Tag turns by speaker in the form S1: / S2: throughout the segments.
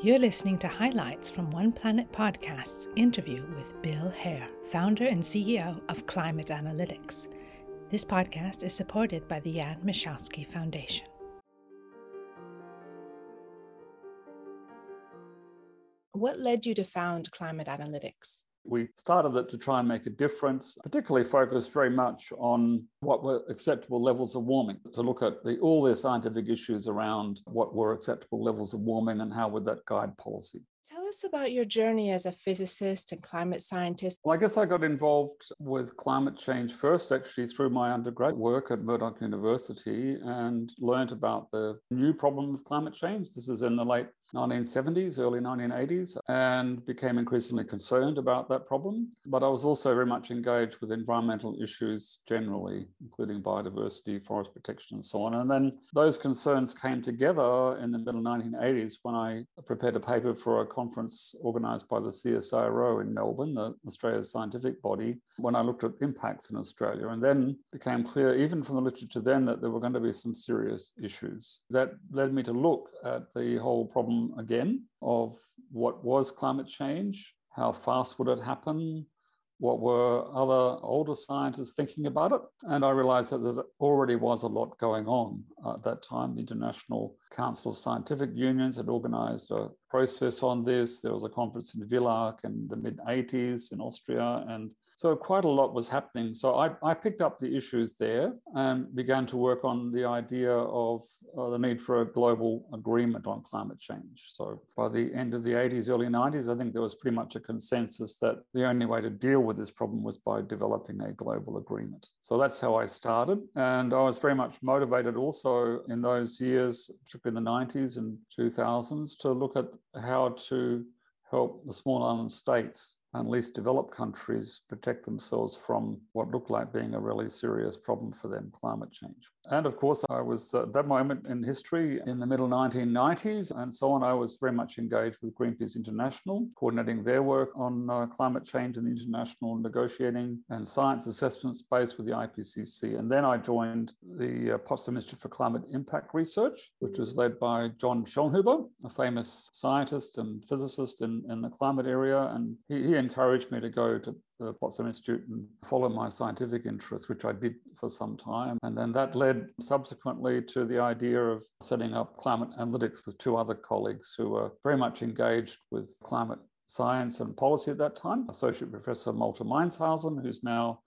S1: You're listening to highlights from One Planet Podcast's interview with Bill Hare, founder and CEO of Climate Analytics. This podcast is supported by the Jan Michalski Foundation. What led you to found Climate Analytics?
S2: We started it to try and make a difference, particularly focused very much on what were acceptable levels of warming, to look at the, all the scientific issues around what were acceptable levels of warming and how would that guide policy.
S1: Tell us about your journey as a physicist and climate scientist.
S2: Well, I guess I got involved with climate change first, actually, through my undergrad work at Murdoch University and learned about the new problem of climate change. This is in the late 1970s, early 1980s, and became increasingly concerned about that problem. But I was also very much engaged with environmental issues generally, including biodiversity, forest protection, and so on. And then those concerns came together in the middle 1980s when I prepared a paper for a conference organized by the CSIRO in Melbourne, the Australia's scientific body, when I looked at impacts in Australia. And then became clear, even from the literature then, that there were going to be some serious issues. That led me to look at the whole problem again of what was climate change, how fast would it happen, what were other older scientists thinking about it. And I realized that there already was a lot going on at that time. The International Council of Scientific Unions had organized a process on this. There was a conference in Villach in the mid 80s in Austria, and so quite a lot was happening. So I, I picked up the issues there and began to work on the idea of uh, the need for a global agreement on climate change. So by the end of the 80s, early 90s, I think there was pretty much a consensus that the only way to deal with this problem was by developing a global agreement. So that's how I started. And I was very much motivated also in those years, particularly in the 90s and 2000s, to look at how to help the small island states and least developed countries protect themselves from what looked like being a really serious problem for them climate change. And of course, I was at that moment in history in the middle 1990s and so on. I was very much engaged with Greenpeace International, coordinating their work on uh, climate change the international negotiating and science assessment space with the IPCC. And then I joined the uh, Potsdam Institute for Climate Impact Research, which was led by John Schellnhuber, a famous scientist and physicist in, in the climate area. And he, he encouraged me to go to the Potsdam Institute and follow my scientific interests, which I did for some time. And then that led subsequently to the idea of setting up climate analytics with two other colleagues who were very much engaged with climate science and policy at that time. Associate Professor Malte Meinshausen, who's now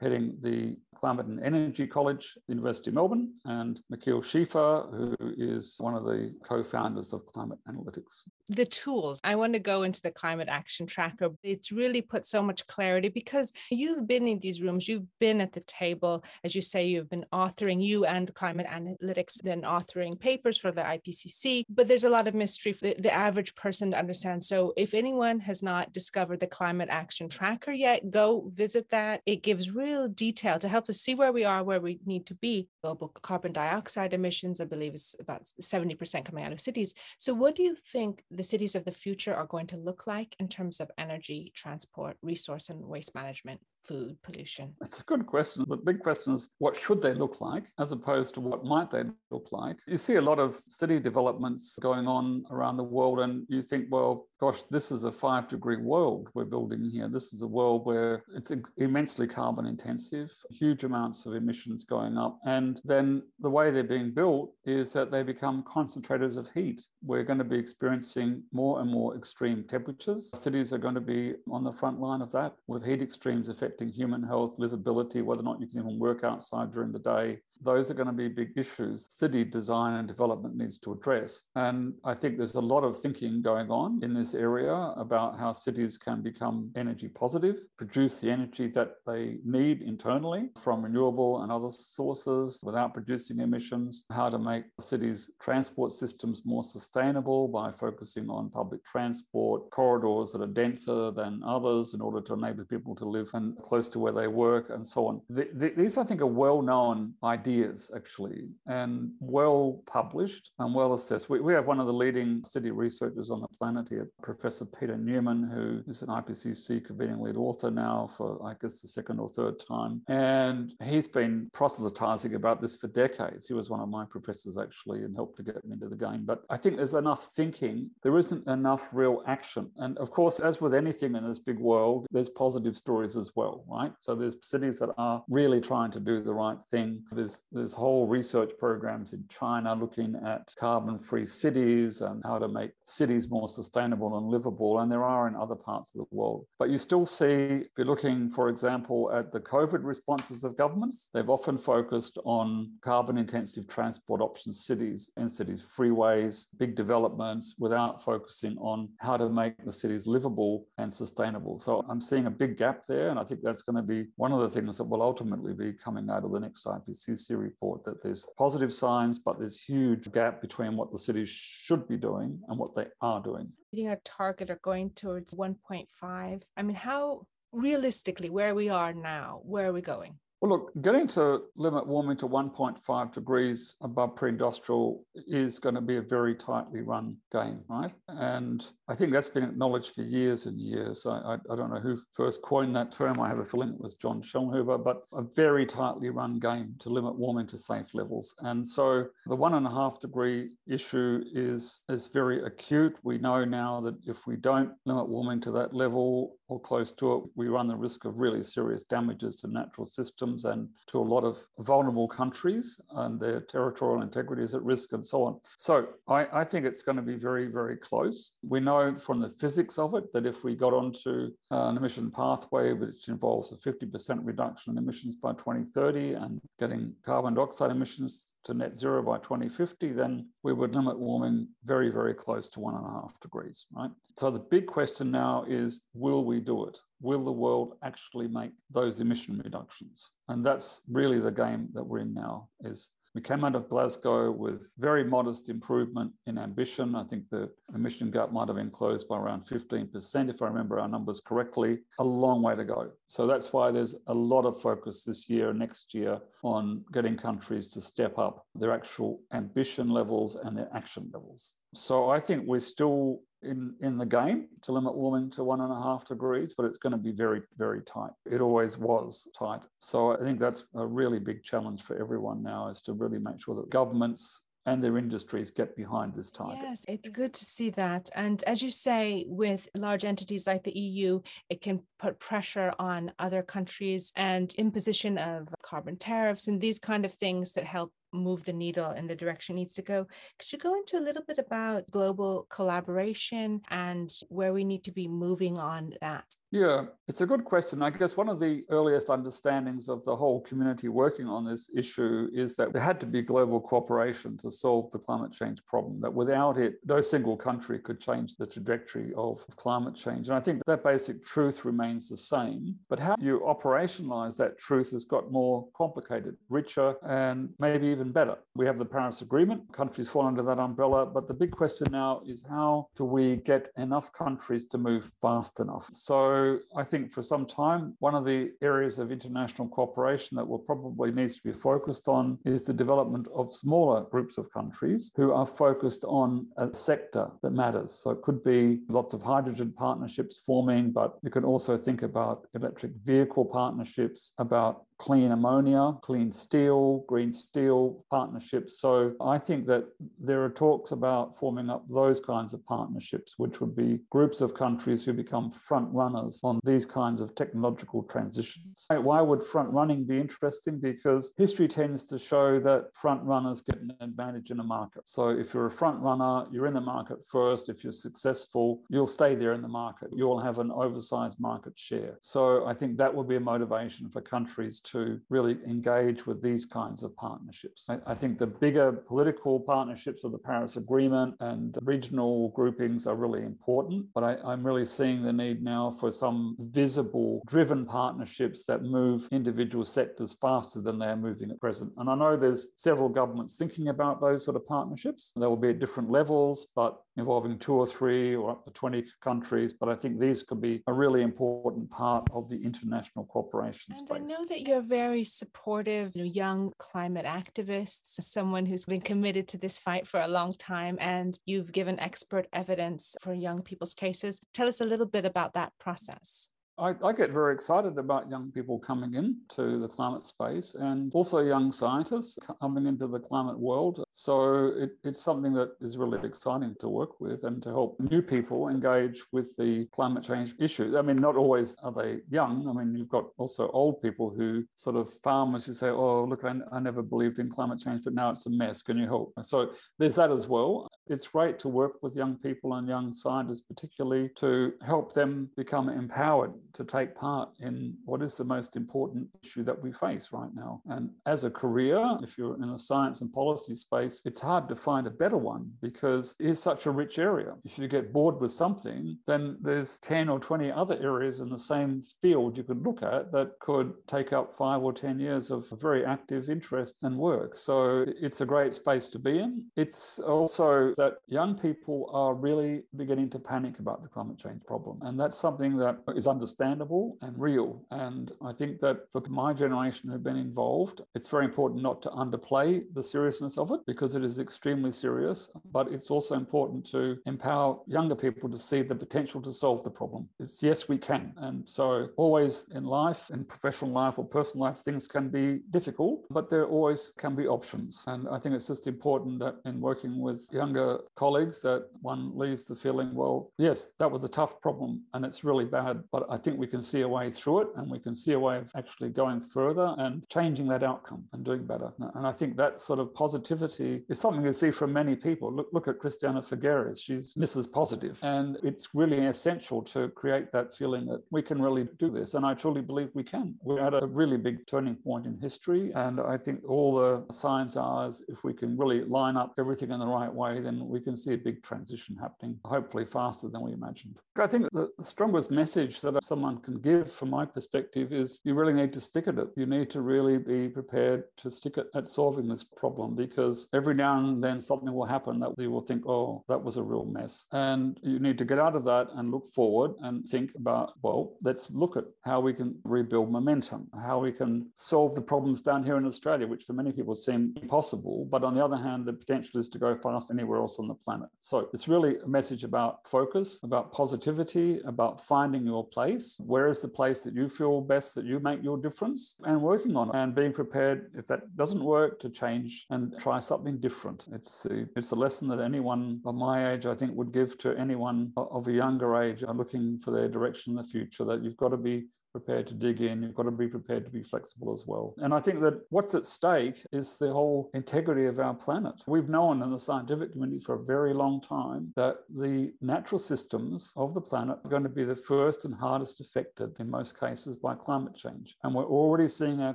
S2: heading the Climate and Energy College, University of Melbourne, and Michiel Schaeffer, who is one of the co-founders of Climate Analytics.
S1: The tools. I want to go into the climate action tracker. It's really put so much clarity because you've been in these rooms, you've been at the table, as you say, you've been authoring you and Climate Analytics, then authoring papers for the IPCC. But there's a lot of mystery for the, the average person to understand. So if anyone has not discovered the climate action tracker yet, go visit that. It gives real detail to help us see where we are, where we need to be. Global carbon dioxide emissions, I believe, is about 70% coming out of cities. So, what do you think the cities of the future are going to look like in terms of energy, transport, resource, and waste management? Food pollution?
S2: That's a good question. The big question is what should they look like as opposed to what might they look like? You see a lot of city developments going on around the world, and you think, well, gosh, this is a five degree world we're building here. This is a world where it's immensely carbon intensive, huge amounts of emissions going up. And then the way they're being built is that they become concentrators of heat. We're going to be experiencing more and more extreme temperatures. Cities are going to be on the front line of that with heat extremes affecting affecting human health, livability, whether or not you can even work outside during the day. Those are going to be big issues city design and development needs to address. And I think there's a lot of thinking going on in this area about how cities can become energy positive, produce the energy that they need internally from renewable and other sources without producing emissions, how to make cities' transport systems more sustainable by focusing on public transport, corridors that are denser than others in order to enable people to live and close to where they work and so on. The, the, these, I think, are well known ideas ideas actually and well published and well assessed. We, we have one of the leading city researchers on the planet here, Professor Peter Newman, who is an IPCC convening lead author now for, I guess, the second or third time. And he's been proselytizing about this for decades. He was one of my professors actually and helped to get me into the game. But I think there's enough thinking, there isn't enough real action. And of course, as with anything in this big world, there's positive stories as well, right? So there's cities that are really trying to do the right thing. There's there's whole research programs in China looking at carbon-free cities and how to make cities more sustainable and livable. And there are in other parts of the world. But you still see, if you're looking, for example, at the COVID responses of governments, they've often focused on carbon-intensive transport options, cities and cities, freeways, big developments, without focusing on how to make the cities livable and sustainable. So I'm seeing a big gap there. And I think that's going to be one of the things that will ultimately be coming out of the next IPCC report that there's positive signs, but there's huge gap between what the cities should be doing and what they are doing.
S1: Meeting our target or going towards 1.5. I mean, how realistically, where we are now, where are we going?
S2: Well, look, getting to limit warming to 1.5 degrees above pre industrial is going to be a very tightly run game, right? And I think that's been acknowledged for years and years. I, I, I, don't know who first coined that term. I have a feeling it was John Schellnhuber, but a very tightly run game to limit warming to safe levels. And so the one and a half degree issue is, is very acute. We know now that if we don't limit warming to that level or close to it, we run the risk of really serious damages to natural systems systems and to a lot of vulnerable countries, and their territorial integrity is at risk, and so on. So I, I think it's going to be very, very close. We know from the physics of it that if we got onto uh, an emission pathway which involves a 50% reduction in emissions by 2030 and getting carbon dioxide emissions to net zero by 2050, then we would limit warming very, very close to one and a half degrees, right? So the big question now is, will we do it? Will the world actually make those emission reductions? And that's really the game that we're in now is we came out of Glasgow with very modest improvement in ambition. I think the emission gap might have been closed by around 15%, if I remember our numbers correctly. A long way to go. So that's why there's a lot of focus this year, and next year, on getting countries to step up their actual ambition levels and their action levels. So I think we're still in, in the game to limit warming to one and a half degrees, but it's going to be very, very tight. It always was tight. So I think that's a really big challenge for everyone now is to really make sure that governments and their industries get behind this target.
S1: Yes, it's good to see that. And as you say, with large entities like the EU, it can put pressure on other countries and imposition of carbon tariffs and these kind of things that help move the needle in the direction needs to go. Could you go into a little bit about global collaboration and where we need to be moving on that?
S2: Yeah, it's a good question. I guess one of the earliest understandings of the whole community working on this issue is that there had to be global cooperation to solve the climate change problem, that without it, no single country could change the trajectory of climate change. And I think that basic truth remains the same. But how you operationalize that truth has got more complicated, richer, and maybe even better. We have the Paris Agreement, countries fall under that umbrella. But the big question now is how do we get enough countries to move fast enough? So I think for some time, one of the areas of international cooperation that will probably needs to be focused on is the development of smaller groups of countries who are focused on a sector that matters. So it could be lots of hydrogen partnerships forming, but you can also think about electric vehicle partnerships, about clean ammonia, clean steel, green steel partnerships. So I think that there are talks about forming up those kinds of partnerships, which would be groups of countries who become front runners on these kinds of technological transitions. Why would front running be interesting? Because history tends to show that front runners get an advantage in a market. So if you're a front runner, you're in the market first. If you're successful, you'll stay there in the market. You'll have an oversized market share. So I think that would be a motivation for countries to really engage with these kinds of partnerships. I, I think the bigger political partnerships of the Paris Agreement and regional groupings are really important, but I, I'm really seeing the need now for some visible, driven partnerships that move individual sectors faster than they are moving at present. And I know there's several governments thinking about those sort of partnerships. They will be at different levels, but involving two or three or up to 20 countries. But I think these could be a really important part of the international cooperation
S1: and
S2: space.
S1: I know that you're very supportive, you know, young climate activists, someone who's been committed to this fight for a long time, and you've given expert evidence for young people's cases. Tell us a little bit about that process.
S2: I, I, get very excited about young people coming into the climate space and also young scientists coming into the climate world. So it, it's something that is really exciting to work with and to help new people engage with the climate change issue. I mean, not always are they young. I mean, you've got also old people who sort of farmers who say, oh, look, I, I never believed in climate change, but now it's a mess. Can you help? So there's that as well. It's great to work with young people and young scientists, particularly to help them become empowered to take part in what is the most important issue that we face right now. And as a career, if you're in a science and policy space, it's hard to find a better one because it is such a rich area. If you get bored with something, then there's 10 or 20 other areas in the same field you could look at that could take up five or 10 years of very active interest and work. So it's a great space to be in. It's also that young people are really beginning to panic about the climate change problem. And that's something that is understood understandable and real. And I think that for my generation who've been involved, it's very important not to underplay the seriousness of it because it is extremely serious. But it's also important to empower younger people to see the potential to solve the problem. It's yes, we can. And so, always in life, in professional life or personal life, things can be difficult, but there always can be options. And I think it's just important that in working with younger colleagues, that one leaves the feeling, well, yes, that was a tough problem and it's really bad, but I think think we can see a way through it and we can see a way of actually going further and changing that outcome and doing better. And I think that sort of positivity is something you see from many people. Look, look at Christiana Figueres. She's Mrs. Positive. And it's really essential to create that feeling that we can really do this. And I truly believe we can. We're at a really big turning point in history. And I think all the signs are is if we can really line up everything in the right way, then we can see a big transition happening, hopefully faster than we imagined. I think the strongest message that some someone can give from my perspective is you really need to stick at it. You need to really be prepared to stick at, at solving this problem because every now and then something will happen that you will think, oh, that was a real mess. And you need to get out of that and look forward and think about, well, let's look at how we can rebuild momentum, how we can solve the problems down here in Australia, which for many people seem impossible. But on the other hand, the potential is to go fast anywhere else on the planet. So it's really a message about focus, about positivity, about finding your place where is the place that you feel best that you make your difference and working on it and being prepared if that doesn't work to change and try something different. It's a, it's a lesson that anyone of my age, I think, would give to anyone of a younger age uh, looking for their direction in the future that you've got to be prepared to dig in. You've got to be prepared to be flexible as well. And I think that what's at stake is the whole integrity of our planet. We've known in the scientific community for a very long time that the natural systems of the planet are going to be the first and hardest affected in most cases by climate change. And we're already seeing our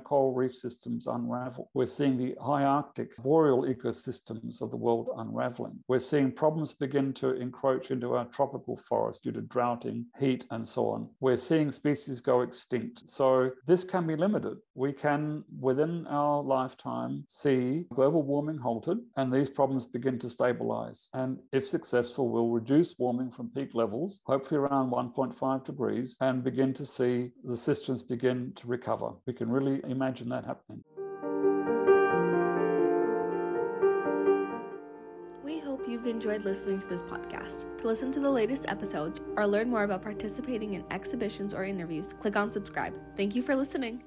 S2: coral reef systems unravel. We're seeing the high Arctic boreal ecosystems of the world unraveling. We're seeing problems begin to encroach into our tropical forests due to droughting, heat, and so on. We're seeing species go extinct. So this can be limited. We can, within our lifetime, see global warming halted and these problems begin to stabilize. And if successful, we'll reduce warming from peak levels, hopefully around 1.5 degrees, and begin to see the systems begin to recover. We can really imagine that happening.
S3: You've enjoyed listening to this podcast. To listen to the latest episodes or learn more about participating in exhibitions or interviews, click on subscribe. Thank you for listening.